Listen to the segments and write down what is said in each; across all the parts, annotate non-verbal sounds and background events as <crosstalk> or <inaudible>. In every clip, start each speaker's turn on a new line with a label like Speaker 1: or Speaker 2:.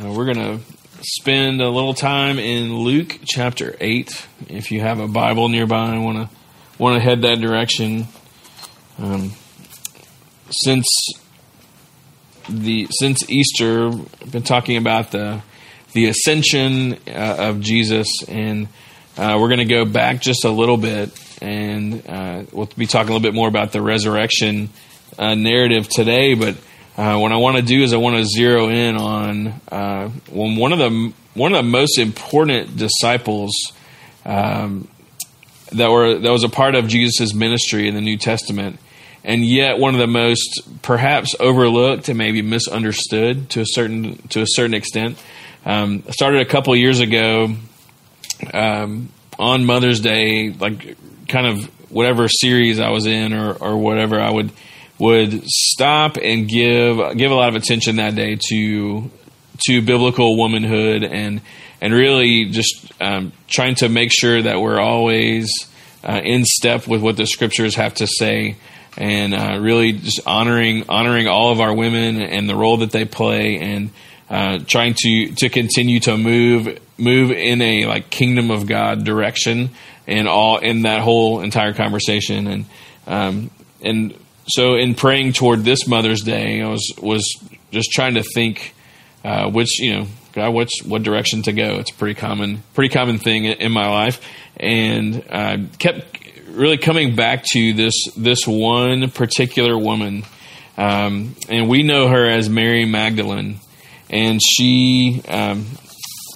Speaker 1: Uh, we're going to spend a little time in Luke chapter 8. If you have a Bible nearby and want to want to head that direction, um, since the since Easter, I've been talking about the the ascension uh, of Jesus, and uh, we're going to go back just a little bit, and uh, we'll be talking a little bit more about the resurrection uh, narrative today, but uh, what I want to do is I want to zero in on uh, one of the one of the most important disciples um, that were that was a part of Jesus' ministry in the New Testament, and yet one of the most perhaps overlooked and maybe misunderstood to a certain to a certain extent. Um, started a couple years ago um, on Mother's Day, like kind of whatever series I was in or or whatever I would would stop and give give a lot of attention that day to to biblical womanhood and and really just um, trying to make sure that we're always uh, in step with what the scriptures have to say and uh, really just honoring honoring all of our women and the role that they play and uh, trying to to continue to move move in a like kingdom of God direction and all in that whole entire conversation and um, and so in praying toward this Mother's Day, I was was just trying to think uh, which you know God, which what direction to go. It's a pretty common pretty common thing in my life, and I kept really coming back to this this one particular woman, um, and we know her as Mary Magdalene, and she. Um,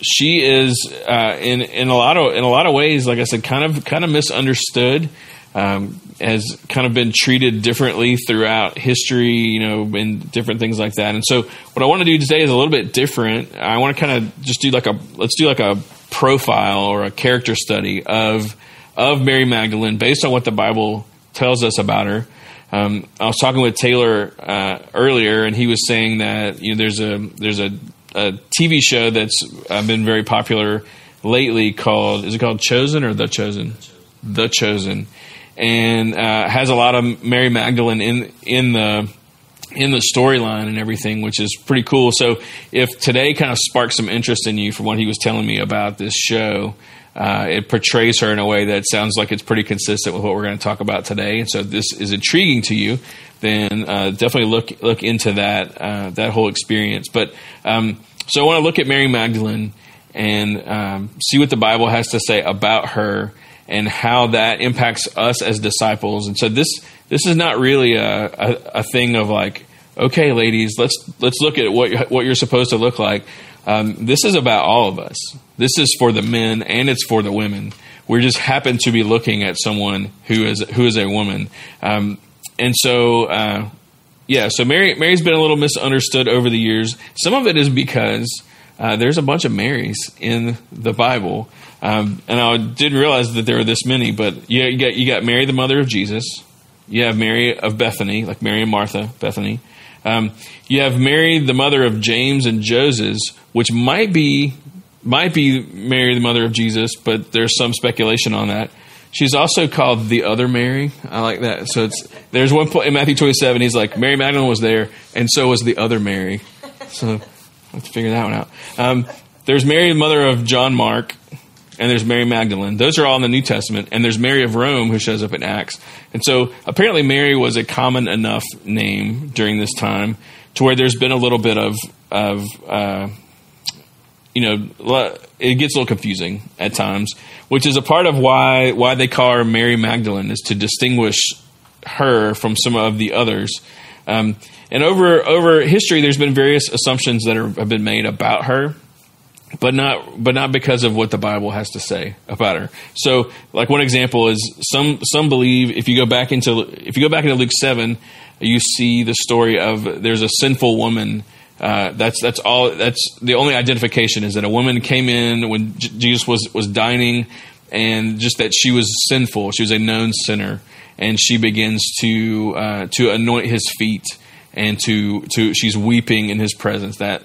Speaker 1: she is uh, in in a lot of in a lot of ways, like I said, kind of kind of misunderstood um, has kind of been treated differently throughout history, you know, and different things like that. And so, what I want to do today is a little bit different. I want to kind of just do like a let's do like a profile or a character study of of Mary Magdalene based on what the Bible tells us about her. Um, I was talking with Taylor uh, earlier, and he was saying that you know there's a there's a, a TV show that's uh, been very popular lately called is it called Chosen or The Chosen? The Chosen and uh, has a lot of Mary Magdalene in in the in the storyline and everything, which is pretty cool. So if today kind of sparks some interest in you from what he was telling me about this show, uh, it portrays her in a way that sounds like it's pretty consistent with what we're going to talk about today. And so if this is intriguing to you, then uh, definitely look look into that uh, that whole experience. But um, so I want to look at Mary Magdalene and um, see what the Bible has to say about her and how that impacts us as disciples. And so this this is not really a, a, a thing of like, okay, ladies, let's let's look at what what you're supposed to look like. Um, this is about all of us. This is for the men and it's for the women. We just happen to be looking at someone who is who is a woman, um, and so. Uh, yeah, so Mary Mary's been a little misunderstood over the years. Some of it is because uh, there's a bunch of Marys in the Bible, um, and I didn't realize that there were this many. But yeah, you got you got Mary, the mother of Jesus. You have Mary of Bethany, like Mary and Martha, Bethany. Um, you have Mary, the mother of James and Joseph, which might be might be Mary, the mother of Jesus, but there's some speculation on that. She's also called the other Mary. I like that. So it's there's one point in Matthew 27. He's like Mary Magdalene was there, and so was the other Mary. So Let's figure that one out. Um, there's Mary, the mother of John Mark, and there's Mary Magdalene. Those are all in the New Testament. And there's Mary of Rome, who shows up in Acts. And so apparently Mary was a common enough name during this time to where there's been a little bit of, of uh, you know, it gets a little confusing at times, which is a part of why why they call her Mary Magdalene is to distinguish her from some of the others. Um, and over over history, there's been various assumptions that are, have been made about her, but not but not because of what the Bible has to say about her. So, like one example is some some believe if you go back into if you go back into Luke seven, you see the story of there's a sinful woman. Uh, that's that's all. That's the only identification is that a woman came in when J- Jesus was was dining, and just that she was sinful. She was a known sinner, and she begins to uh, to anoint his feet and to to she's weeping in his presence. That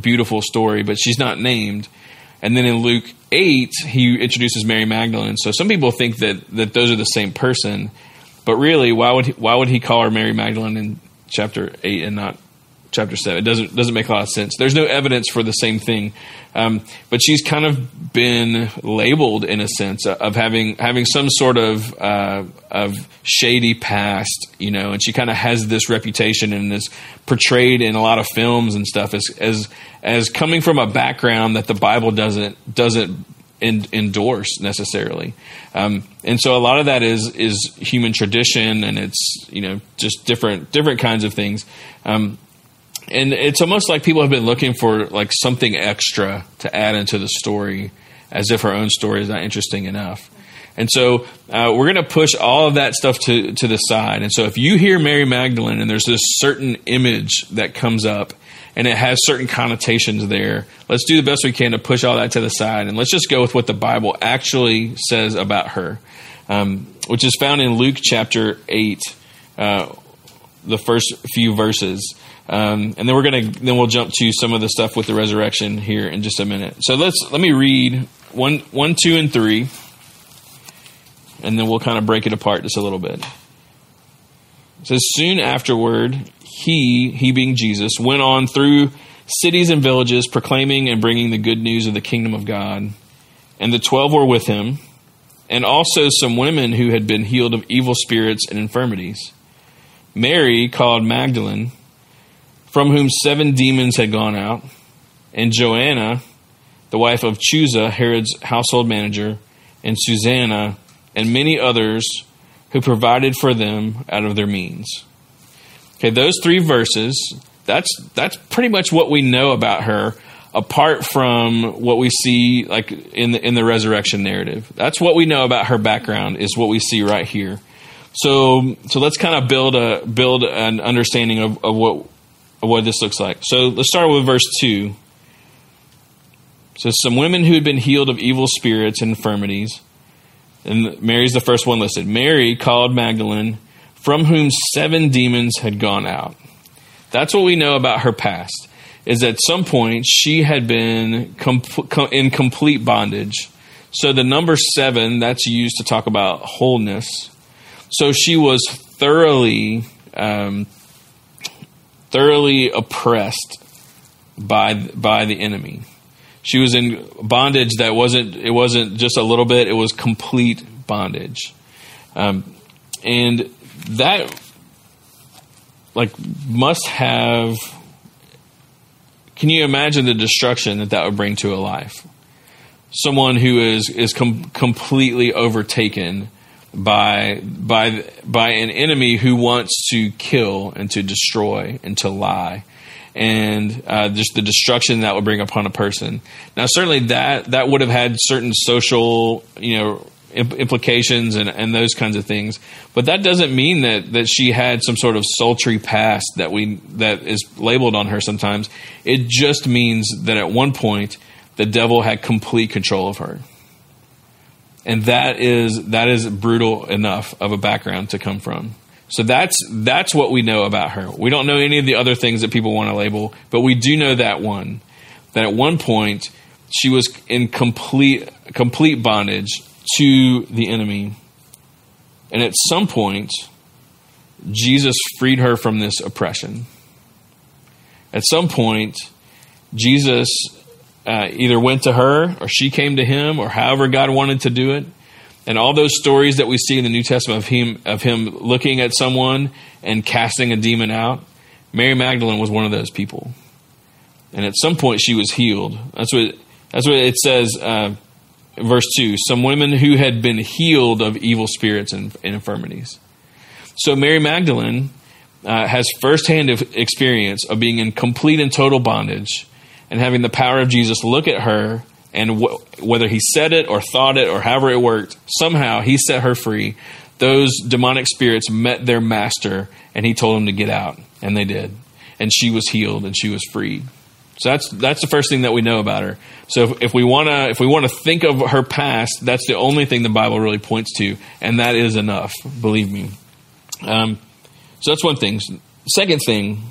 Speaker 1: beautiful story, but she's not named. And then in Luke eight, he introduces Mary Magdalene. So some people think that that those are the same person, but really, why would he, why would he call her Mary Magdalene in chapter eight and not chapter seven. It doesn't doesn't make a lot of sense. There's no evidence for the same thing, um, but she's kind of been labeled in a sense of having having some sort of uh, of shady past, you know, and she kind of has this reputation and is portrayed in a lot of films and stuff as as as coming from a background that the Bible doesn't doesn't endorse necessarily. Um, and so a lot of that is is human tradition, and it's you know just different different kinds of things. Um, and it's almost like people have been looking for like something extra to add into the story, as if our own story is not interesting enough. And so uh, we're going to push all of that stuff to to the side. And so if you hear Mary Magdalene and there's this certain image that comes up and it has certain connotations there. Let's do the best we can to push all that to the side, and let's just go with what the Bible actually says about her, um, which is found in Luke chapter eight, uh, the first few verses. Um, and then we're gonna then we'll jump to some of the stuff with the resurrection here in just a minute. So let's let me read one, one, two, and three, and then we'll kind of break it apart just a little bit. It says soon afterward he, he being Jesus, went on through cities and villages proclaiming and bringing the good news of the kingdom of God. And the twelve were with him, and also some women who had been healed of evil spirits and infirmities. Mary, called Magdalene, from whom seven demons had gone out, and Joanna, the wife of Chuza, Herod's household manager, and Susanna, and many others who provided for them out of their means. Okay, those three verses, that's that's pretty much what we know about her apart from what we see like in the in the resurrection narrative. That's what we know about her background is what we see right here. So so let's kind of build a build an understanding of, of what of what this looks like. So let's start with verse two. So some women who had been healed of evil spirits and infirmities, and Mary's the first one listed. Mary called Magdalene from whom seven demons had gone out. That's what we know about her past. Is at some point she had been com- in complete bondage. So the number seven that's used to talk about wholeness. So she was thoroughly, um, thoroughly oppressed by by the enemy. She was in bondage that wasn't it wasn't just a little bit; it was complete bondage. Um, and that like must have can you imagine the destruction that that would bring to a life someone who is is com- completely overtaken by by by an enemy who wants to kill and to destroy and to lie and uh, just the destruction that would bring upon a person now certainly that that would have had certain social you know implications and, and those kinds of things. But that doesn't mean that, that she had some sort of sultry past that we that is labeled on her sometimes. It just means that at one point the devil had complete control of her. And that is that is brutal enough of a background to come from. So that's that's what we know about her. We don't know any of the other things that people want to label, but we do know that one that at one point she was in complete complete bondage to the enemy. And at some point, Jesus freed her from this oppression. At some point, Jesus uh, either went to her or she came to him or however God wanted to do it. And all those stories that we see in the New Testament of him of him looking at someone and casting a demon out, Mary Magdalene was one of those people. And at some point she was healed. That's what that's what it says. Uh, verse 2 some women who had been healed of evil spirits and, and infirmities. So Mary Magdalene uh, has firsthand experience of being in complete and total bondage and having the power of Jesus look at her and wh- whether he said it or thought it or however it worked, somehow he set her free. Those demonic spirits met their master and he told them to get out, and they did. And she was healed and she was freed. So that's that's the first thing that we know about her. So if, if we want to if we want to think of her past, that's the only thing the Bible really points to, and that is enough. Believe me. Um, so that's one thing. Second thing,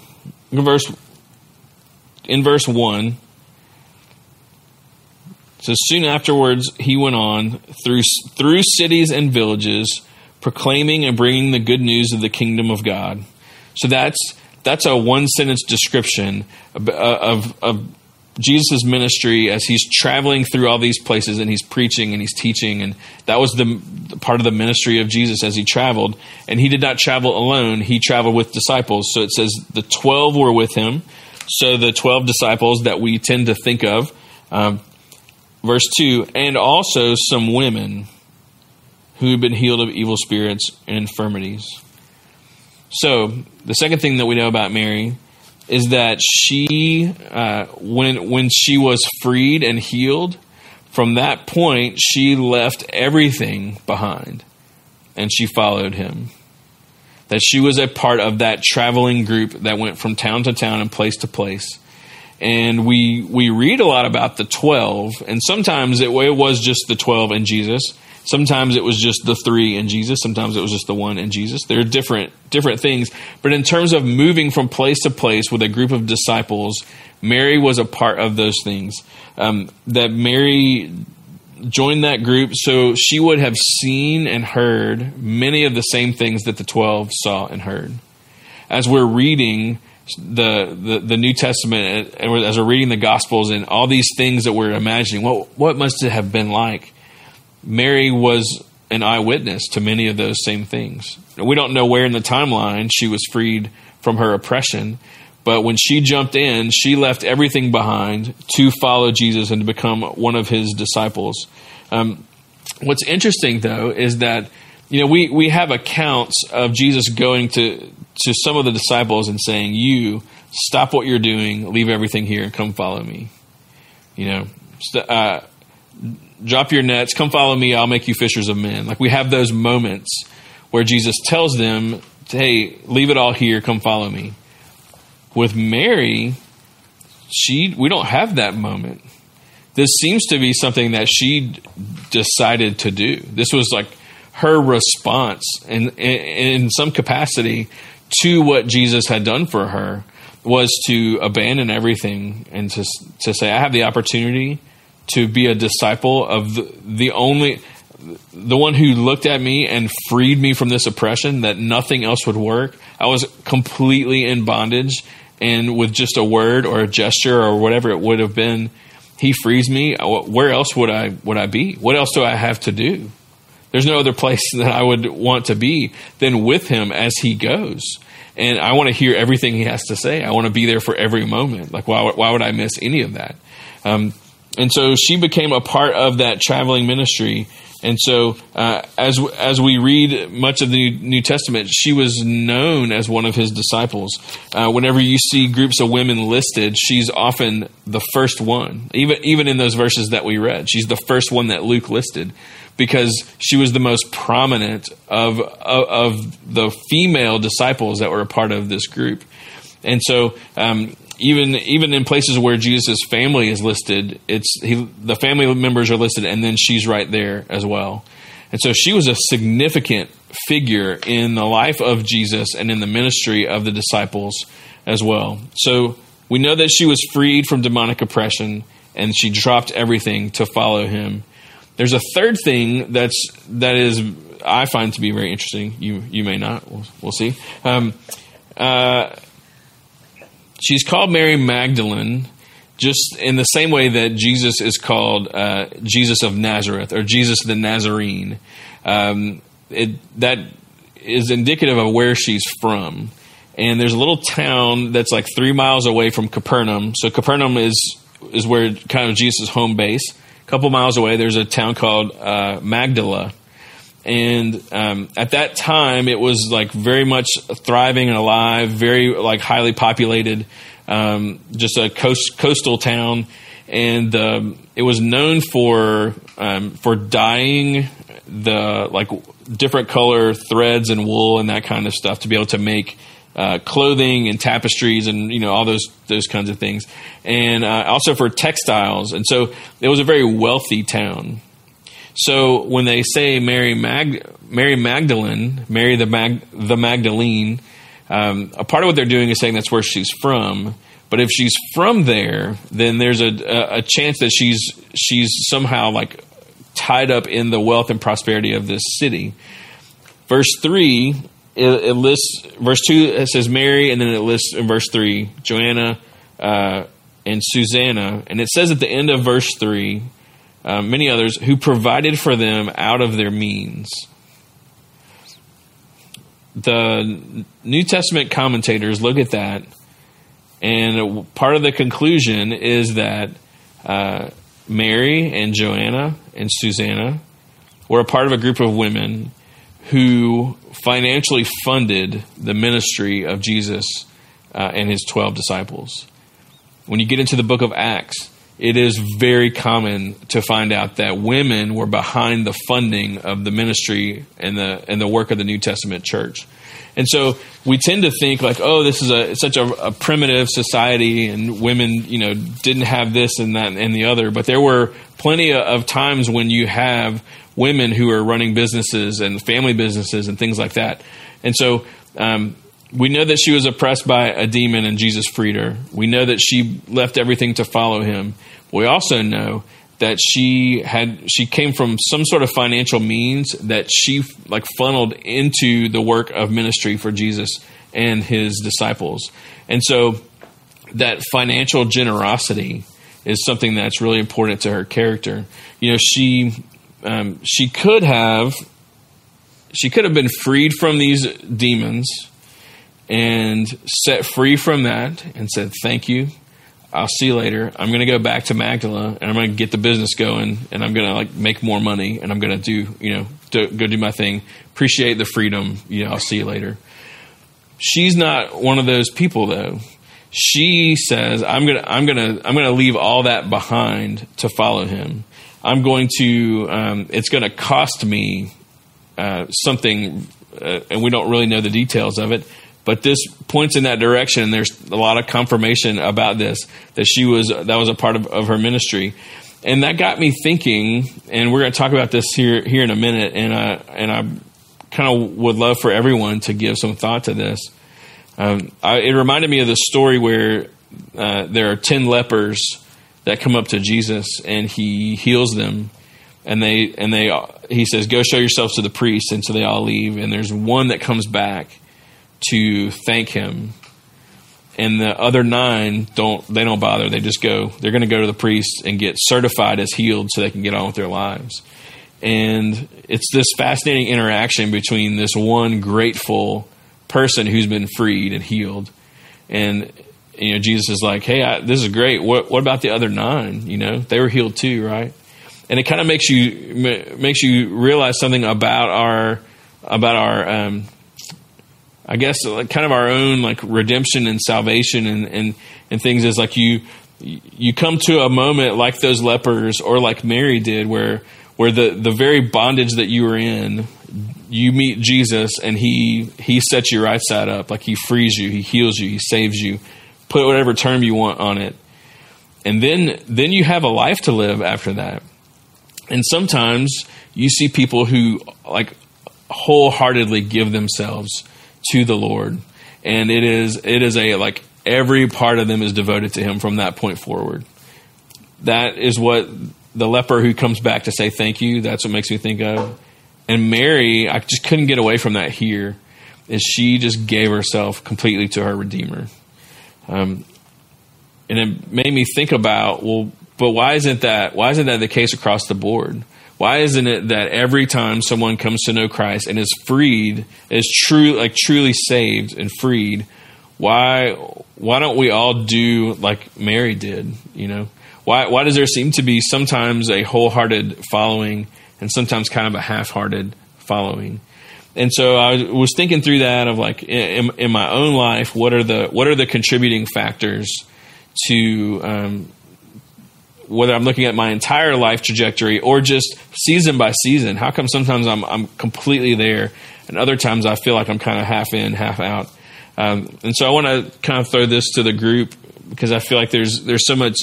Speaker 1: in verse in verse one. So soon afterwards, he went on through through cities and villages, proclaiming and bringing the good news of the kingdom of God. So that's that's a one sentence description of, of, of Jesus' ministry as he's traveling through all these places and he's preaching and he's teaching. And that was the, the, part of the ministry of Jesus as he traveled. And he did not travel alone, he traveled with disciples. So it says the 12 were with him. So the 12 disciples that we tend to think of. Um, verse 2 and also some women who had been healed of evil spirits and infirmities. So the second thing that we know about Mary is that she, uh, when when she was freed and healed, from that point she left everything behind, and she followed him. That she was a part of that traveling group that went from town to town and place to place. And we we read a lot about the twelve, and sometimes it, it was just the twelve and Jesus Sometimes it was just the three and Jesus. Sometimes it was just the one and Jesus. There are different different things. But in terms of moving from place to place with a group of disciples, Mary was a part of those things. Um, that Mary joined that group so she would have seen and heard many of the same things that the 12 saw and heard. As we're reading the, the, the New Testament, and as we're reading the Gospels and all these things that we're imagining, what, what must it have been like? Mary was an eyewitness to many of those same things. We don't know where in the timeline she was freed from her oppression, but when she jumped in, she left everything behind to follow Jesus and to become one of his disciples. Um, what's interesting, though, is that you know we, we have accounts of Jesus going to to some of the disciples and saying, "You stop what you're doing, leave everything here, and come follow me." You know, uh, drop your nets, come follow me, I'll make you fishers of men. Like we have those moments where Jesus tells them, hey, leave it all here, come follow me. With Mary, she we don't have that moment. This seems to be something that she decided to do. This was like her response in, in, in some capacity to what Jesus had done for her was to abandon everything and to, to say, I have the opportunity to be a disciple of the, the only the one who looked at me and freed me from this oppression that nothing else would work. I was completely in bondage, and with just a word or a gesture or whatever it would have been, he frees me. Where else would I would I be? What else do I have to do? There's no other place <laughs> that I would want to be than with him as he goes. And I want to hear everything he has to say. I want to be there for every moment. Like why why would I miss any of that? Um, and so she became a part of that traveling ministry. And so, uh, as as we read much of the New Testament, she was known as one of his disciples. Uh, whenever you see groups of women listed, she's often the first one. Even even in those verses that we read, she's the first one that Luke listed because she was the most prominent of of, of the female disciples that were a part of this group. And so, um, even even in places where Jesus' family is listed, it's he, the family members are listed, and then she's right there as well. And so she was a significant figure in the life of Jesus and in the ministry of the disciples as well. So we know that she was freed from demonic oppression and she dropped everything to follow him. There's a third thing that's that is I find to be very interesting. You you may not. We'll, we'll see. Um, uh, she's called Mary Magdalene just in the same way that Jesus is called uh, Jesus of Nazareth or Jesus the Nazarene. Um, it, that is indicative of where she's from. And there's a little town that's like three miles away from Capernaum. So Capernaum is is where kind of Jesus' home base. A couple miles away, there's a town called uh, Magdala and um, at that time it was like very much thriving and alive very like highly populated um, just a coast, coastal town. And um, it was known for um, for dyeing the like different color threads and wool and that kind of stuff to be able to make uh, clothing and tapestries and you know all those those kinds of things. And uh, also for textiles. And so it was a very wealthy town so when they say Mary Mag, Mary Magdalene, Mary the Mag, the Magdalene, um, a part of what they're doing is saying that's where she's from. But if she's from there, then there's a, a, a chance that she's she's somehow like tied up in the wealth and prosperity of this city. Verse three it, it, lists verse two. It says Mary, and then it lists in verse three Joanna uh, and Susanna, and it says at the end of verse three, uh, many others who provided for them out of their means. The New Testament commentators look at that, and part of the conclusion is that uh, Mary and Joanna and Susanna were a part of a group of women who financially funded the ministry of Jesus uh, and his 12 disciples. When you get into the book of Acts, it is very common to find out that women were behind the funding of the ministry and the and the work of the New Testament church. And so we tend to think like, oh, this is a such a, a, primitive society, and women, you know, didn't have this and that and the other. But there were plenty of times when you have women who are running businesses and family businesses and things like that. And so um, we know that she was oppressed by a demon, and Jesus freed her. We know that she left everything to follow him. We also know that she had she came from some sort of financial means that she like funneled into the work of ministry for Jesus and his disciples. And so that financial generosity is something that's really important to her character. You know, she um, she could have she could have been freed from these demons and set free from that and said thank you I'll see you later. I'm going to go back to Magdala and I'm going to get the business going and I'm going to like make more money and I'm going to do, you know, do, go do my thing. Appreciate the freedom. You know, I'll see you later. She's not one of those people though. She says, I'm going to, I'm going to, I'm going to leave all that behind to follow him. I'm going to, um, it's going to cost me uh, something, uh, and we don't really know the details of it but this points in that direction. And There's a lot of confirmation about this that she was that was a part of, of her ministry, and that got me thinking. And we're going to talk about this here here in a minute. And I and I kind of would love for everyone to give some thought to this. Um, I, it reminded me of the story where uh, there are ten lepers that come up to Jesus and he heals them and they and they he says go show yourselves to the priest and so they all leave and there's one that comes back to thank him. And the other nine don't they don't bother. They just go they're going to go to the priest and get certified as healed so they can get on with their lives. And it's this fascinating interaction between this one grateful person who's been freed and healed. And you know jesus is like hey I, this is great. What, what about the other nine? You know they were healed too right? And it kind of makes you makes you realize something about our about our um, I guess uh, like kind of our own like redemption and salvation and, and, and things is like you you come to a moment like those lepers or like Mary did where where the, the very bondage that you were in you meet Jesus and he he sets you right side up. Like he frees you he heals you he saves you. Put whatever term you want on it. And then then you have a life to live after that. And sometimes you see people who like wholeheartedly give themselves to the Lord. And it is it is a like every part of them is devoted to him from that point forward. That is what the leper who comes back to say thank you, that's what makes me think of. And Mary, I just couldn't get away from that here, is she just gave herself completely to her Redeemer. Um, and it made me think about, well, but why isn't that why isn't that the case across the board? Why isn't it that every time someone comes to know Christ and is freed, is true like truly saved and freed, why why don't we all do like Mary did, you know? Why why does there seem to be sometimes a wholehearted following and sometimes kind of a half-hearted following? And so I was thinking through that of like in, in my own life, what are the what are the contributing factors to um, whether I'm looking at my entire life trajectory or just season by season. How come sometimes I'm I'm completely there, and other times I feel like I'm kind of half in, half out. Um, and so I want to kind of throw this to the group because I feel like there's there's so much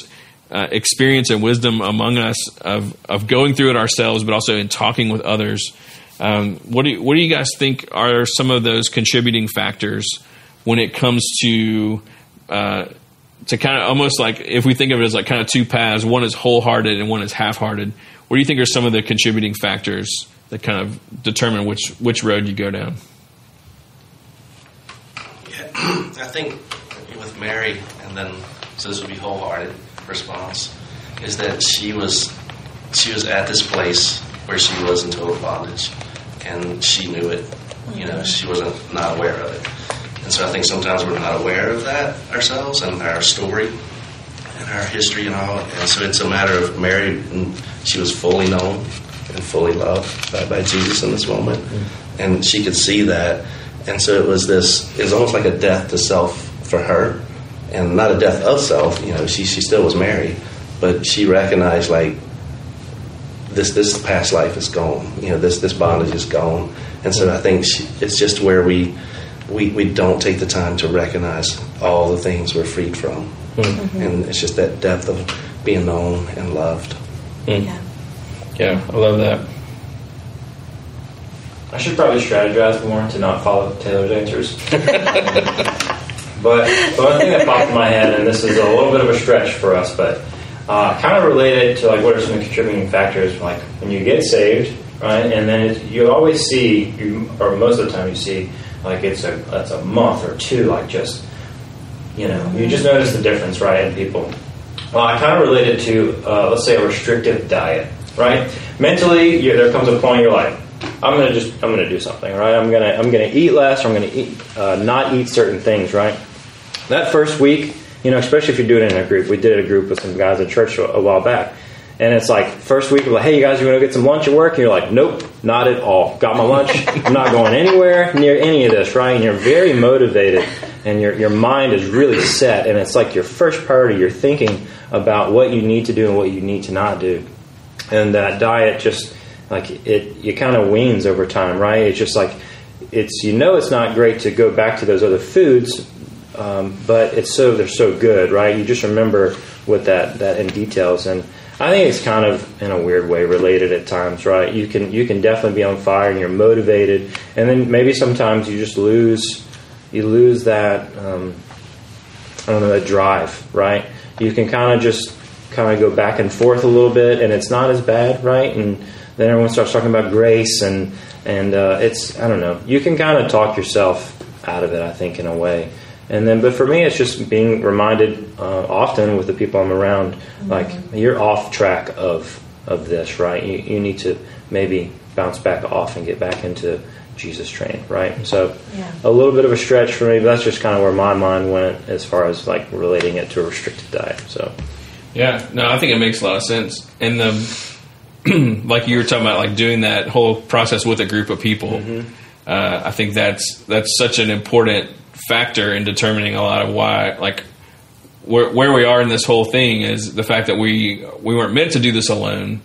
Speaker 1: uh, experience and wisdom among us of of going through it ourselves, but also in talking with others. Um, what do you, what do you guys think are some of those contributing factors when it comes to uh, to kind of almost like if we think of it as like kind of two paths, one is wholehearted and one is half-hearted. What do you think are some of the contributing factors that kind of determine which which road you go down?
Speaker 2: Yeah, <clears throat> I think with Mary, and then so this would be wholehearted response, is that she was she was at this place where she was in total bondage, and she knew it. You know, she wasn't not aware of it, and so I think sometimes we're not aware of that ourselves and our story and our history and all. And so it's a matter of Mary. and She was fully known and fully loved by, by Jesus in this moment, mm-hmm. and she could see that. And so it was this. It was almost like a death to self for her, and not a death of self. You know, she she still was Mary, but she recognized like this this past life is gone. You know, this this bondage is gone. And so I think she, it's just where we, we we don't take the time to recognize all the things we're freed from, hmm. mm-hmm. and it's just that depth of being known and loved. Hmm.
Speaker 3: Yeah.
Speaker 4: Yeah, I love that.
Speaker 3: I should probably strategize more to not follow Taylor's answers. <laughs> but the one thing that popped in my head, and this is a little bit of a stretch for us, but uh, kind of related to like what are some contributing factors, like when you get saved, right? And then it, you always see, you, or most of the time you see, like it's a it's a month or two, like just you know, you just notice the difference, right, in people. Well, I kind of relate it to, uh, let's say, a restrictive diet, right? Mentally, there comes a point you're like, I'm gonna just, I'm gonna do something, right? I'm gonna, I'm gonna eat less, or I'm gonna eat, uh, not eat certain things, right? That first week, you know, especially if you do it in a group. We did a group with some guys at church a while back, and it's like first week, we're like, hey, you guys, you want to get some lunch at work? And you're like, nope, not at all. Got my lunch. I'm not going anywhere near any of this, right? And you're very motivated, and your your mind is really set, and it's like your first priority. You're thinking about what you need to do and what you need to not do, and that diet just like it, it kind of weans over time, right? It's just like it's you know it's not great to go back to those other foods, um, but it's so they're so good, right? You just remember what that that in details, and I think it's kind of in a weird way related at times, right? You can you can definitely be on fire and you're motivated, and then maybe sometimes you just lose you lose that um, I don't know that drive, right? You can kind of just kind of go back and forth a little bit, and it's not as bad, right? And then everyone starts talking about grace, and and uh, it's I don't know. You can kind of talk yourself out of it, I think, in a way. And then, but for me, it's just being reminded uh, often with the people I'm around, like you're off track of of this, right? You, you need to maybe bounce back off and get back into Jesus train, right? So
Speaker 5: Yeah.
Speaker 3: a little bit of a stretch for me, but that's just kind of where my mind went as far as like relating it to a restricted diet. So
Speaker 1: Yeah, no, I think it makes a lot of sense. And the <clears throat> like you were talking about, like doing that whole process with a group of people. Uh, I think that's that's such an important factor in determining a lot of why, like where where we are in this whole thing is the fact that we we weren't meant to do this alone.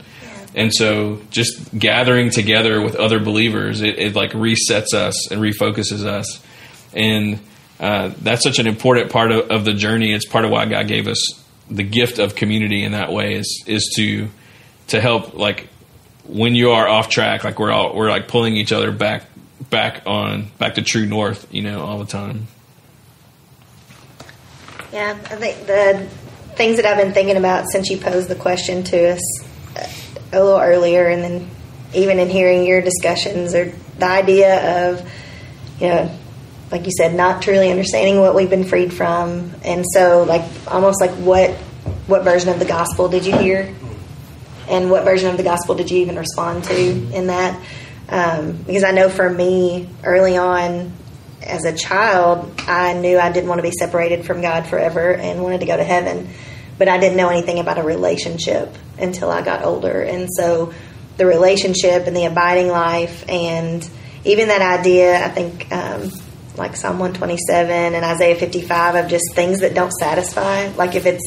Speaker 1: And so, just gathering together with other believers, it, it like resets us and refocuses us, and uh, that's such an important part of, of the journey. It's part of why God gave us the gift of community in that way is is to to help like when you are off track, like we're all we're like pulling each other back back on back to true north, you know, all the time.
Speaker 5: Yeah, I think the things that I've been thinking about since you posed the question to us uh, a little earlier, and then even in hearing your discussions, or the idea of, you know, like you said, not truly understanding what we've been freed from, and so like almost like what what version of the gospel did you hear, and what version of the gospel did you even respond to in that? Um, because I know for me, early on, as a child, I knew I didn't want to be separated from God forever and wanted to go to heaven, but I didn't know anything about a relationship until I got older. And so the relationship and the abiding life, and even that idea, I think, um, like Psalm 127 and Isaiah 55 of just things that don't satisfy. Like if it's,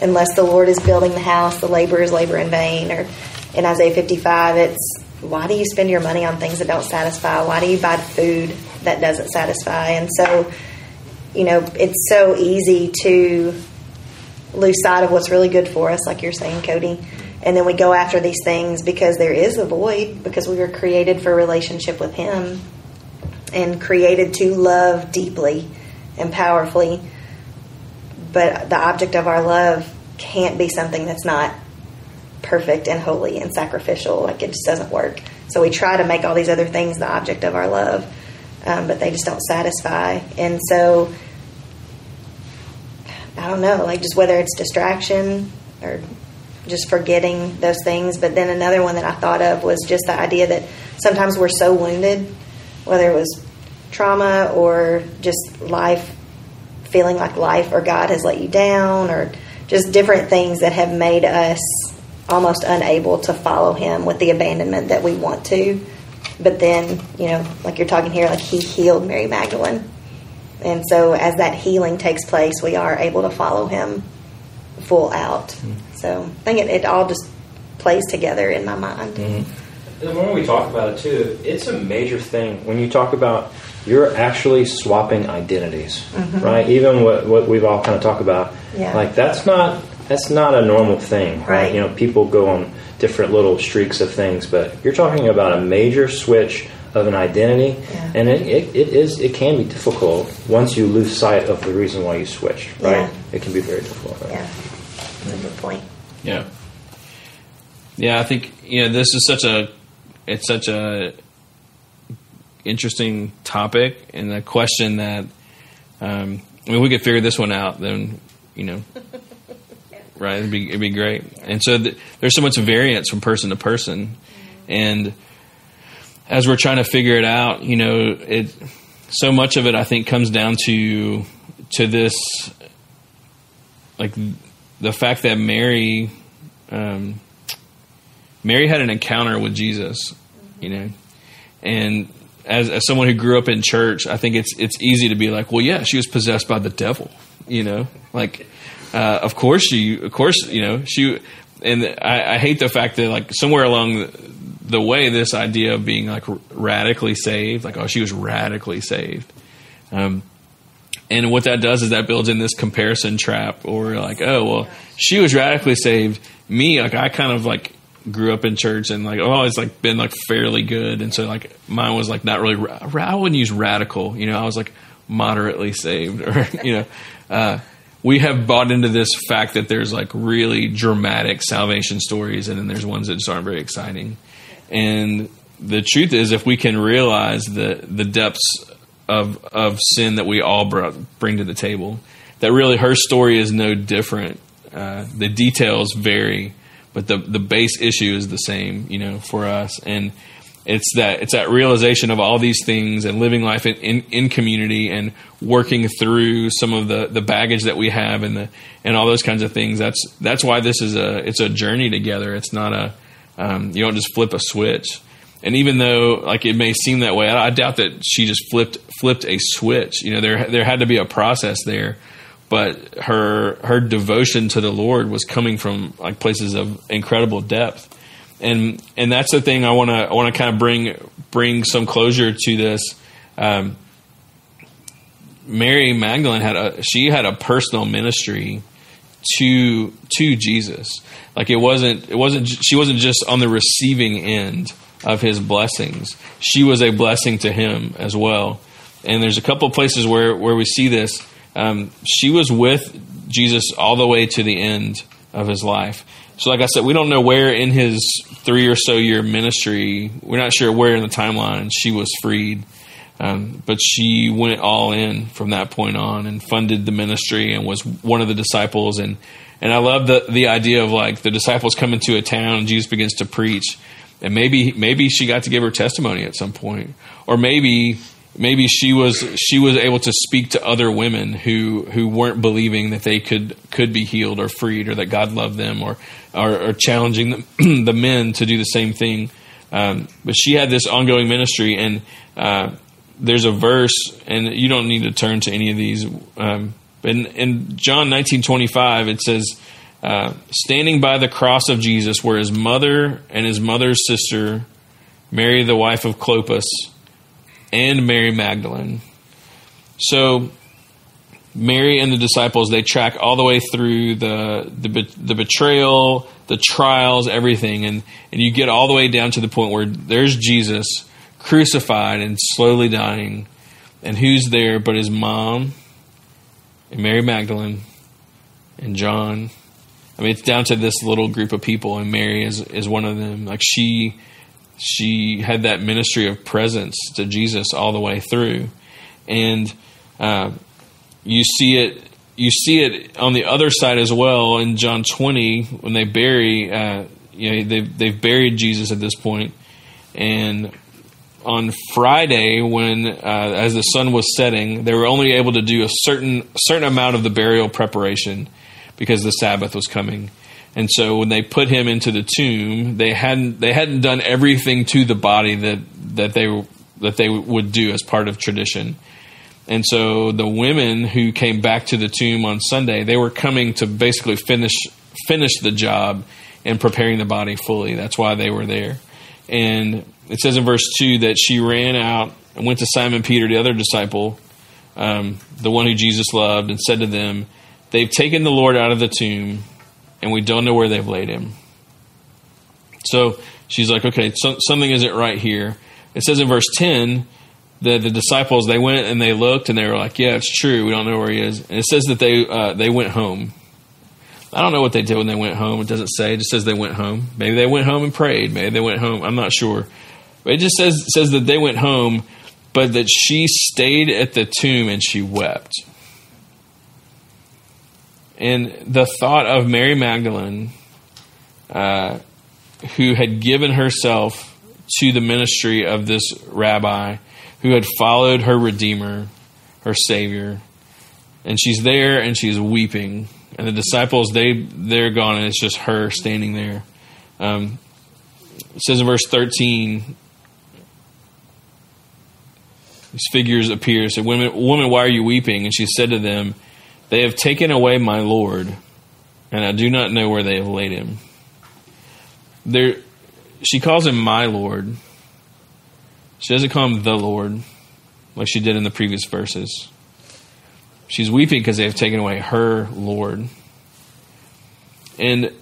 Speaker 5: unless the Lord is building the house, the laborers labor in vain. Or in Isaiah 55, it's, why do you spend your money on things that don't satisfy? Why do you buy food that doesn't satisfy? And so, you know, it's so easy to lose sight of what's really good for us, like you're saying, Cody. And then we go after these things because there is a void, because we were created for a relationship with Him and created to love deeply and powerfully. But the object of our love can't be something that's not perfect and holy and sacrificial. Like it just doesn't work. So we try to make all these other things the object of our love. um, but they just don't satisfy. And so, I don't know, like just whether it's distraction or just forgetting those things. But then another one that I thought of was just the idea that sometimes we're so wounded, whether it was trauma or just life, feeling like life or God has let you down, or just different things that have made us almost unable to follow Him with the abandonment that we want to. But then, you know, like you're talking here, like He healed Mary Magdalene. And so, as that healing takes place, we are able to follow Him full out. Mm-hmm. So, I think it, it, all just plays together in my mind.
Speaker 3: Mm-hmm. The more we talk about it, too, it's a major thing when you talk about you're actually swapping identities, mm-hmm. right? Even what, what we've all kind of talked about, yeah. like that's not that's not a normal thing, right? right? You know, people go on different little streaks of things, but you're talking about a major switch of an identity, yeah. and it, it, it is it can be difficult once you lose sight of the reason why you switched, right? Yeah. It can be very difficult. Right?
Speaker 5: Yeah, that's a good point.
Speaker 1: Yeah, yeah. I think you know this is such a it's such a interesting topic and a question that um, I mean we could figure this one out, then you know. Right, it'd be it'd be great, and so th- there's so much variance from person to person, and as we're trying to figure it out, you know, it so much of it I think comes down to to this like the fact that Mary um, Mary had an encounter with Jesus, you know, and as, as someone who grew up in church, I think it's it's easy to be like, well, yeah, she was possessed by the devil, you know, like uh, of course she, of course, you know, she, and I, I hate the fact that like somewhere along the way this idea of being like radically saved, like oh she was radically saved, um, and what that does is that builds in this comparison trap, or like oh well she was radically saved, me like I kind of like grew up in church and like oh it's like been like fairly good, and so like mine was like not really I wouldn't use radical, you know I was like moderately saved <laughs> or you know. Uh, we have bought into this fact that there's like really dramatic salvation stories and then there's ones that just aren't very exciting. And the truth is, if we can realize the the depths of of sin that we all brought, bring to the table, that really her story is no different. Uh, the details vary, but the the base issue is the same. You know, for us, and it's that it's that realization of all these things and living life in, in, in, community and working through some of the, the baggage that we have and the and all those kinds of things. That's that's why this is a it's a journey together. It's not a um, you don't just flip a switch. And even though like it may seem that way, I, I, doubt that she just flipped flipped a switch. You know, there there had to be a process there, but her her devotion to the Lord was coming from like places of incredible depth. And and that's the thing I want to I want to kind of bring bring some closure to this. Um, Mary Magdalene had a she had a personal ministry to to Jesus. Like it wasn't it wasn't she wasn't just on the receiving end of his blessings. She was a blessing to him as well. And there's a couple places where where we see this. Um, she was with Jesus all the way to the end of his life. So, like I said, we don't know where in his three or so year ministry, we're not sure where in the timeline she was freed. Um, but she went all in from that point on and funded the ministry and was one of the disciples. And, and I love the, the idea of like the disciples come into a town and Jesus begins to preach. And maybe, maybe she got to give her testimony at some point. Or maybe, maybe she was, she was able to speak to other women who, who weren't believing that they could, could be healed or freed or that God loved them or, or, or challenging the, <clears throat> the men to do the same thing. Um, but she had this ongoing ministry and, uh, there's a verse, and you don't need to turn to any of these. Um, in, in John 19:25, it says, uh, "Standing by the cross of Jesus were his mother and his mother's sister, Mary, the wife of Clopas, and Mary Magdalene." So, Mary and the disciples they track all the way through the the, the betrayal, the trials, everything, and and you get all the way down to the point where there's Jesus crucified and slowly dying. And who's there but his mom and Mary Magdalene and John? I mean, it's down to this little group of people, and Mary is, is one of them. Like, she she had that ministry of presence to Jesus all the way through, and uh, you see it. You see it on the other side as well in John 20 when they bury. Uh, you know, they've they've buried Jesus at this point, and on Friday, when uh, as the sun was setting, they were only able to do a certain certain amount of the burial preparation because the Sabbath was coming. And so when they put him into the tomb, they hadn't they hadn't done everything to the body that that they that they would do as part of tradition. And so the women who came back to the tomb on Sunday, they were coming to basically finish finish the job and preparing the body fully. That's why they were there. And it says in verse 2 that she ran out and went to Simon Peter, the other disciple, um, the one who Jesus loved, and said to them, They've taken the Lord out of the tomb, and we don't know where they've laid him. So she's like, Okay, so, something isn't right here. It says in verse 10 that the disciples, they went and they looked, and they were like, Yeah, it's true. We don't know where he is. And it says that they, uh, they went home. I don't know what they did when they went home. It doesn't say. It just says they went home. Maybe they went home and prayed. Maybe they went home. I'm not sure. But it just says says that they went home, but that she stayed at the tomb and she wept. And the thought of Mary Magdalene, uh, who had given herself to the ministry of this rabbi, who had followed her Redeemer, her Savior, and she's there and she's weeping, and the disciples they they're gone, and it's just her standing there. Um, it says in verse thirteen, these figures appear. Said, "Woman, woman, why are you weeping?" And she said to them, "They have taken away my Lord, and I do not know where they have laid him." There, she calls him my Lord. She doesn't call him the Lord, like she did in the previous verses. She's weeping because they have taken away her Lord, and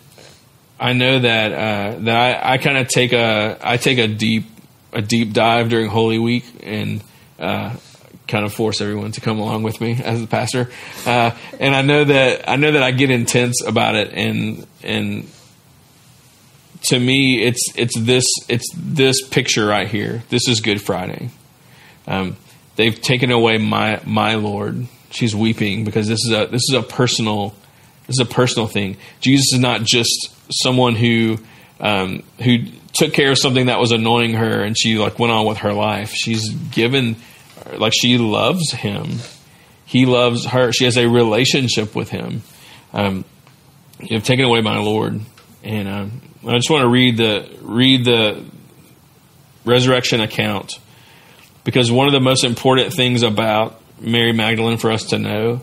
Speaker 1: I know that uh, that I, I kind of take a I take a deep a deep dive during Holy Week and uh, kind of force everyone to come along with me as the pastor. Uh, and I know that I know that I get intense about it, and and to me, it's it's this it's this picture right here. This is Good Friday. Um, they've taken away my my Lord. She's weeping because this is a this is a personal this is a personal thing. Jesus is not just someone who um, who took care of something that was annoying her and she like went on with her life. She's given like she loves him. He loves her. She has a relationship with him. Um, you have taken away my Lord, and um, I just want to read the read the resurrection account because one of the most important things about Mary Magdalene for us to know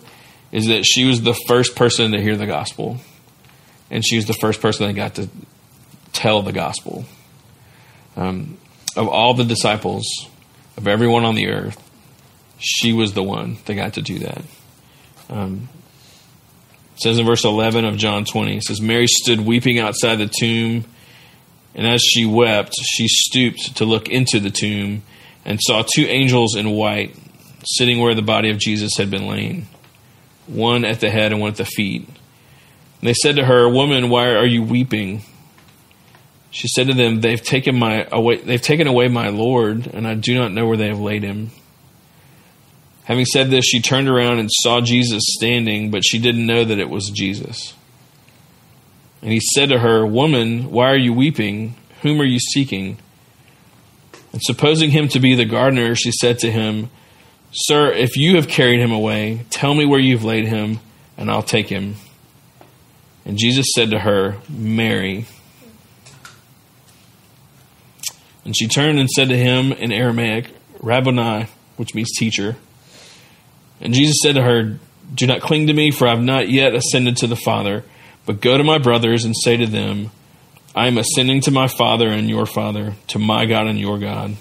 Speaker 1: is that she was the first person to hear the gospel, and she was the first person that got to tell the gospel. Um, of all the disciples, of everyone on the earth, she was the one that got to do that. Um, says in verse 11 of John 20, it says, Mary stood weeping outside the tomb, and as she wept, she stooped to look into the tomb and saw two angels in white sitting where the body of Jesus had been laid, one at the head and one at the feet. And they said to her, Woman, why are you weeping? She said to them, They've taken my away they've taken away my Lord, and I do not know where they have laid him. Having said this, she turned around and saw Jesus standing, but she didn't know that it was Jesus. And he said to her, Woman, why are you weeping? Whom are you seeking? And supposing him to be the gardener, she said to him, Sir, if you have carried him away, tell me where you've laid him, and I'll take him. And Jesus said to her, Mary. And she turned and said to him in Aramaic, Rabboni, which means teacher. And Jesus said to her, Do not cling to me, for I have not yet ascended to the Father, but go to my brothers and say to them, I am ascending to my Father and your Father, to my God and your God.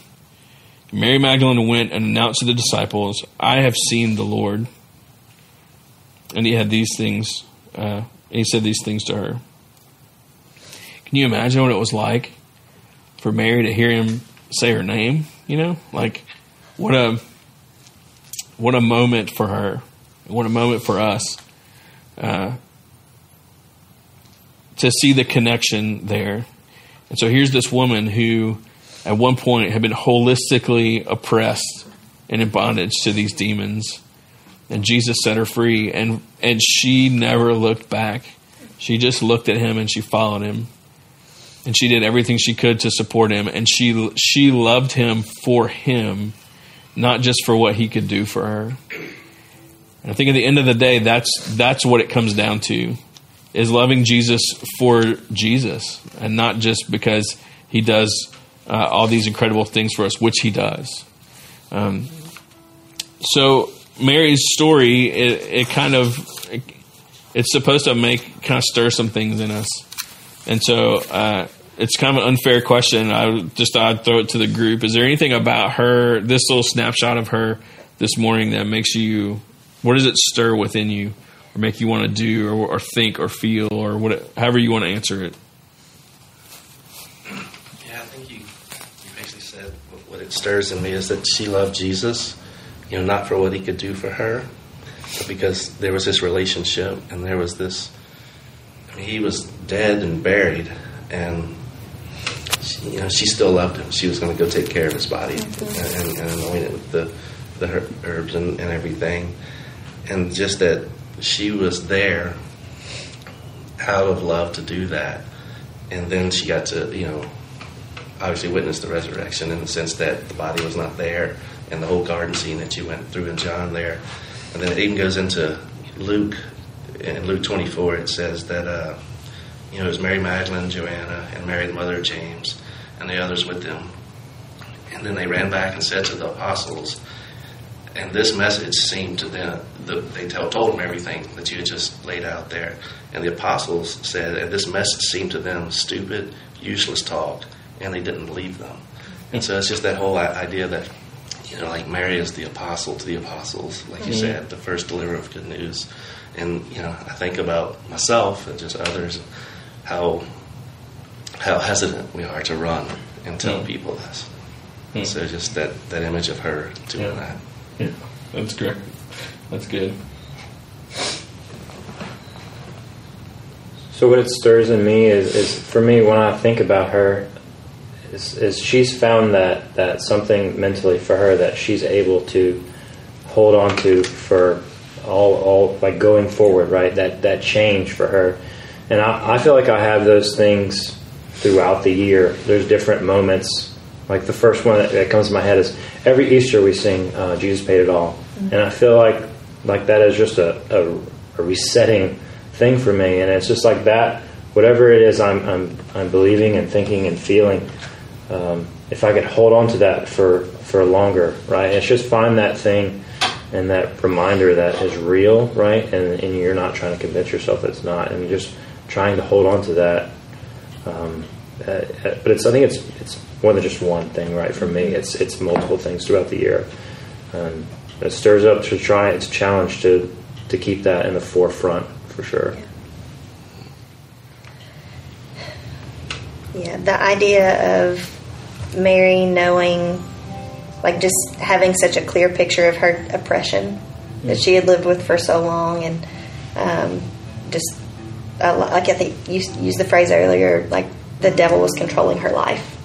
Speaker 1: Mary Magdalene went and announced to the disciples, I have seen the Lord. And he had these things, uh, he said these things to her. Can you imagine what it was like for Mary to hear him say her name? You know, like what a what a moment for her, what a moment for us uh, to see the connection there. And so here's this woman who at one point had been holistically oppressed and in bondage to these demons. And Jesus set her free and and she never looked back. She just looked at him and she followed him. And she did everything she could to support him and she she loved him for him, not just for what he could do for her. And I think at the end of the day that's that's what it comes down to is loving Jesus for Jesus and not just because he does uh, all these incredible things for us, which he does. Um, so Mary's story, it, it kind of, it, it's supposed to make kind of stir some things in us, and so uh, it's kind of an unfair question. I just thought I'd throw it to the group. Is there anything about her, this little snapshot of her this morning, that makes you? What does it stir within you, or make you want to do, or, or think, or feel, or what? However you want to answer it.
Speaker 2: Yeah, I think you, you basically said what- what it stirs in me is that she loved Jesus, you know, not for what he could do for her, but because there was this relationship and there was this. I mean, he was dead and buried, and she, you know, she still loved him. She was going to go take care of his body and, and anoint it with the the herbs and, and everything, and just that she was there out of love to do that, and then she got to you know obviously witness the resurrection in the sense that the body was not there and the whole garden scene that you went through in John there. And then it even goes into Luke, in Luke 24, it says that, uh, you know, it was Mary Magdalene, Joanna, and Mary, the mother of James, and the others with them. And then they ran back and said to the apostles, and this message seemed to them, the, they tell, told them everything that you had just laid out there. And the apostles said, and this message seemed to them stupid, useless talk, and they didn't believe them. And so it's just that whole idea that, you know, like Mary is the apostle to the apostles, like you mm-hmm. said, the first deliverer of good news. And, you know, I think about myself and just others, how how hesitant we are to run and tell hmm. people this. Hmm. So just that, that image of her doing
Speaker 1: Yeah.
Speaker 2: that.
Speaker 1: Yeah, that's great. That's good.
Speaker 3: So what it stirs in me is, is for me when I think about her, is, is she's found that that something mentally for her that she's able to hold on to for all all like going forward, right? That that change for her, and I, I feel like I have those things throughout the year. There's different moments. Like the first one that, that comes to my head is every Easter we sing uh, "Jesus Paid It All," and I feel like like that is just a, a, a resetting thing for me, and it's just like that. Whatever it is, I'm I'm I'm believing and thinking and feeling. Um, if I could hold on to that for for longer, right? It's just find that thing and that reminder that is real, right? And and you're not trying to convince yourself it's not, and just trying to hold on to that. Um, uh, uh, but it's I think it's it's more than just one thing, right? For me, it's it's multiple things throughout the year. Um, it stirs up to try. It's a challenge to to keep that in the forefront for sure.
Speaker 5: Yeah, the idea of Mary knowing, like just having such a clear picture of her oppression that she had lived with for so long, and um, just uh, like I think you used the phrase earlier, like the devil was controlling her life.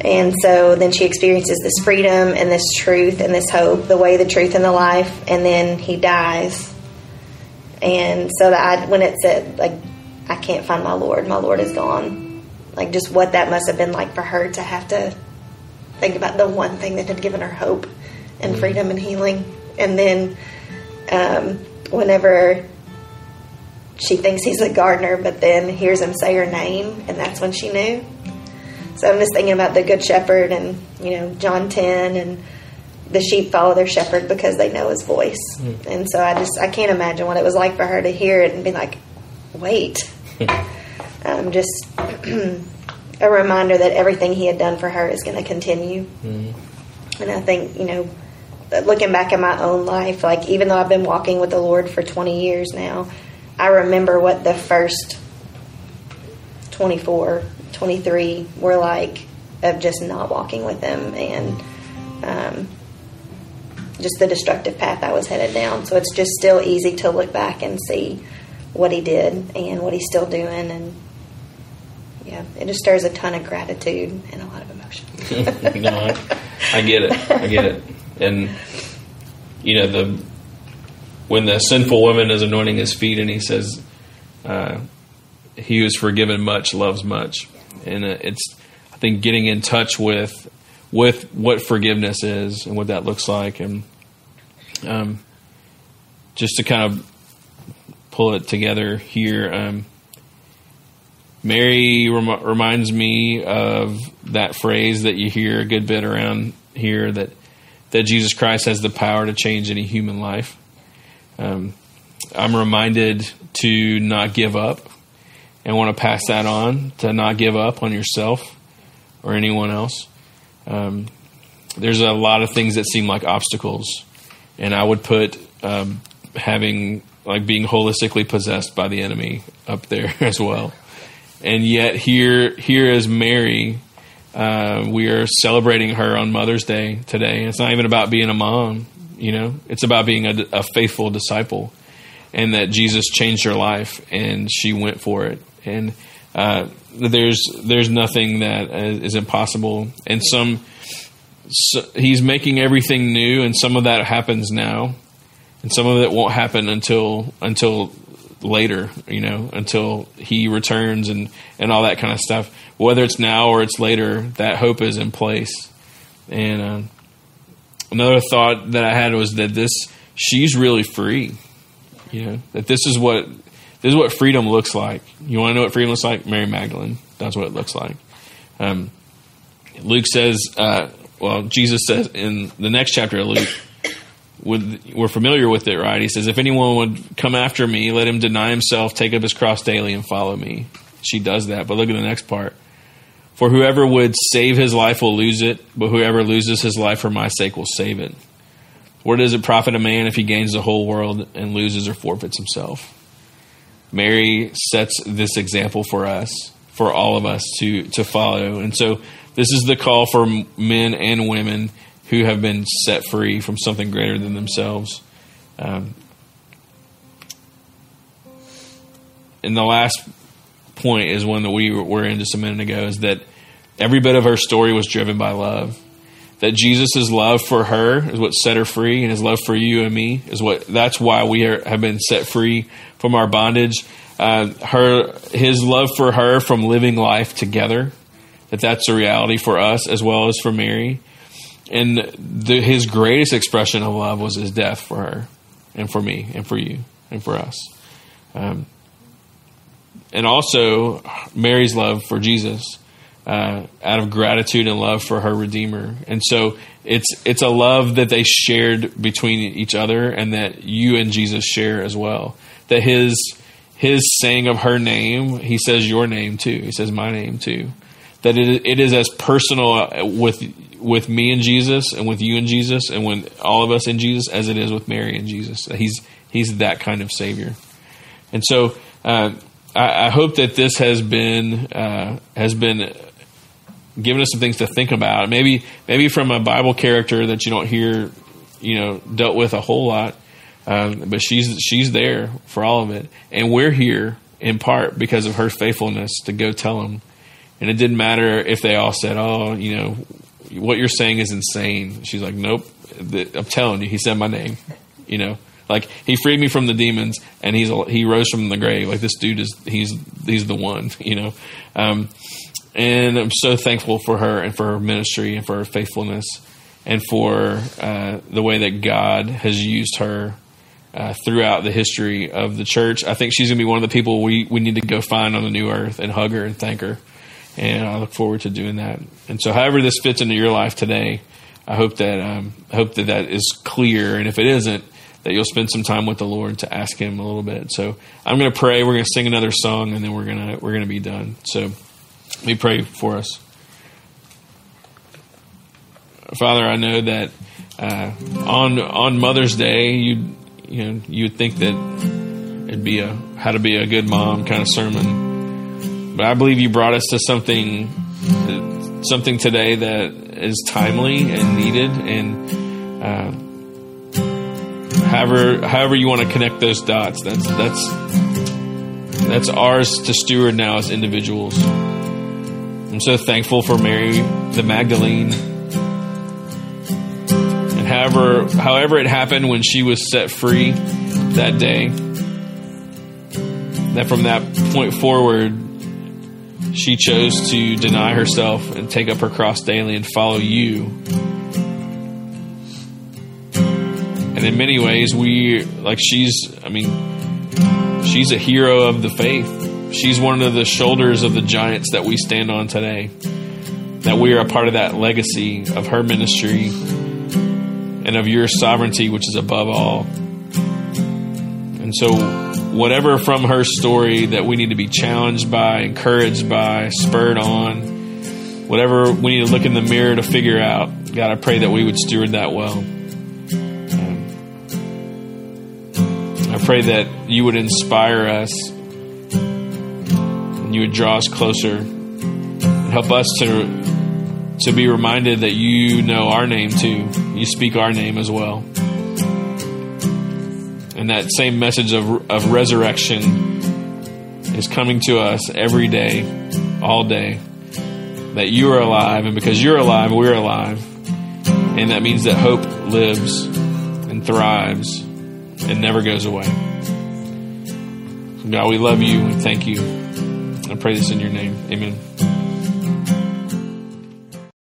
Speaker 5: And so then she experiences this freedom and this truth and this hope, the way, the truth, and the life, and then he dies. And so that I, when it said like, I can't find my Lord, my Lord is gone. Like just what that must have been like for her to have to think about the one thing that had given her hope and freedom and healing. And then um, whenever she thinks he's a gardener, but then hears him say her name, and that's when she knew. So I'm just thinking about the Good Shepherd and, you know, John 10 and the sheep follow their shepherd because they know his voice. And so I just, I can't imagine what it was like for her to hear it and be like, wait. <laughs> um, just <clears throat> a reminder that everything he had done for her is going to continue. And I think, you know, looking back at my own life, like even though I've been walking with the Lord for 20 years now, I remember what the first 24, 23 were like of just not walking with Him and um, just the destructive path I was headed down. So it's just still easy to look back and see what He did and what He's still doing. And yeah, it just stirs a ton of gratitude and a lot of emotion. <laughs>
Speaker 1: no, I, I get it. I get it. And you know the when the sinful woman is anointing his feet, and he says, uh, "He who is forgiven much loves much," and uh, it's I think getting in touch with with what forgiveness is and what that looks like, and um, just to kind of pull it together here. Um, Mary rem- reminds me of that phrase that you hear a good bit around here that that Jesus Christ has the power to change any human life. Um, I'm reminded to not give up and want to pass that on to not give up on yourself or anyone else. Um, there's a lot of things that seem like obstacles, and I would put um, having like being holistically possessed by the enemy up there <laughs> as well. And yet here here is Mary. Uh, we are celebrating her on Mother's Day today. It's not even about being a mom, you know. It's about being a, a faithful disciple, and that Jesus changed her life, and she went for it. And uh, there's there's nothing that is impossible. And some so he's making everything new, and some of that happens now, and some of it won't happen until until later, you know, until he returns and and all that kind of stuff. Whether it's now or it's later, that hope is in place. And uh, another thought that I had was that this she's really free, you know, that this is what this is what freedom looks like. You want to know what freedom looks like? Mary Magdalene. That's what it looks like. Um, Luke says, uh, well, Jesus says in the next chapter of Luke, with, we're familiar with it, right? He says, If anyone would come after me, let him deny himself, take up his cross daily, and follow me. She does that. But look at the next part. For whoever would save his life will lose it, but whoever loses his life for my sake will save it. What does it profit a man if he gains the whole world and loses or forfeits himself? Mary sets this example for us, for all of us to, to follow. And so this is the call for men and women who have been set free from something greater than themselves. Um, and the last point is one that we were in just a minute ago is that every bit of her story was driven by love. That Jesus' love for her is what set her free, and his love for you and me is what. That's why we are, have been set free from our bondage. Uh, her, his love for her from living life together. That that's a reality for us as well as for Mary and the, his greatest expression of love was his death for her and for me and for you and for us um, and also mary's love for jesus uh, out of gratitude and love for her redeemer. And so it's it's a love that they shared between each other and that you and jesus share as well. That his his saying of her name he says your name too. He says my name too. That it, it is as personal with with me and Jesus and with you and Jesus and with all of us in Jesus as it is with Mary and Jesus. He's he's that kind of Savior, and so uh, I, I, hope that this has been uh, has been giving us some things to think about. Maybe maybe from a Bible character that you don't hear, you know, dealt with a whole lot, um, but she's she's there for all of it, and we're here in part because of her faithfulness to go tell them. And it didn't matter if they all said, "Oh, you know, what you're saying is insane. She's like, nope. I'm telling you, he said my name. You know, like he freed me from the demons, and he's he rose from the grave. Like this dude is he's he's the one. <laughs> You know, um, and I'm so thankful for her and for her ministry and for her faithfulness and for uh, the way that God has used her. Uh, throughout the history of the church, I think she's going to be one of the people we, we need to go find on the new earth and hug her and thank her and I look forward to doing that. And so, however this fits into your life today, I hope that um, I hope that that is clear. And if it isn't, that you'll spend some time with the Lord to ask Him a little bit. So I'm going to pray. We're going to sing another song, and then we're to we're to be done. So me pray for us. Father, I know that uh, on on Mother's Day, you you know you would think that it'd be a how to be a good mom kind of sermon but I believe you brought us to something something today that is timely and needed, and uh, however however you want to connect those dots, that's that's that's ours to steward now as individuals. I'm so thankful for Mary the Magdalene. And however, however it happened when she was set free that day, that from that point forward, she chose to deny herself and take up her cross daily and follow you. And in many ways, we, like, she's, I mean, she's a hero of the faith. She's one of the shoulders of the giants that we stand on today. That we are a part of that legacy of her ministry and of your sovereignty, which is above all. And so, whatever from her story that we need to be challenged by, encouraged by, spurred on, whatever we need to look in the mirror to figure out, God, I pray that we would steward that well. Um, I pray that you would inspire us you would draw us closer help us to to be reminded that you know our name too. You speak our name as well. And that same message of, of resurrection is coming to us every day, all day. That you are alive, and because you're alive, we're alive. And that means that hope lives and thrives and never goes away. God, we love you. We thank you. I pray this in your name. Amen.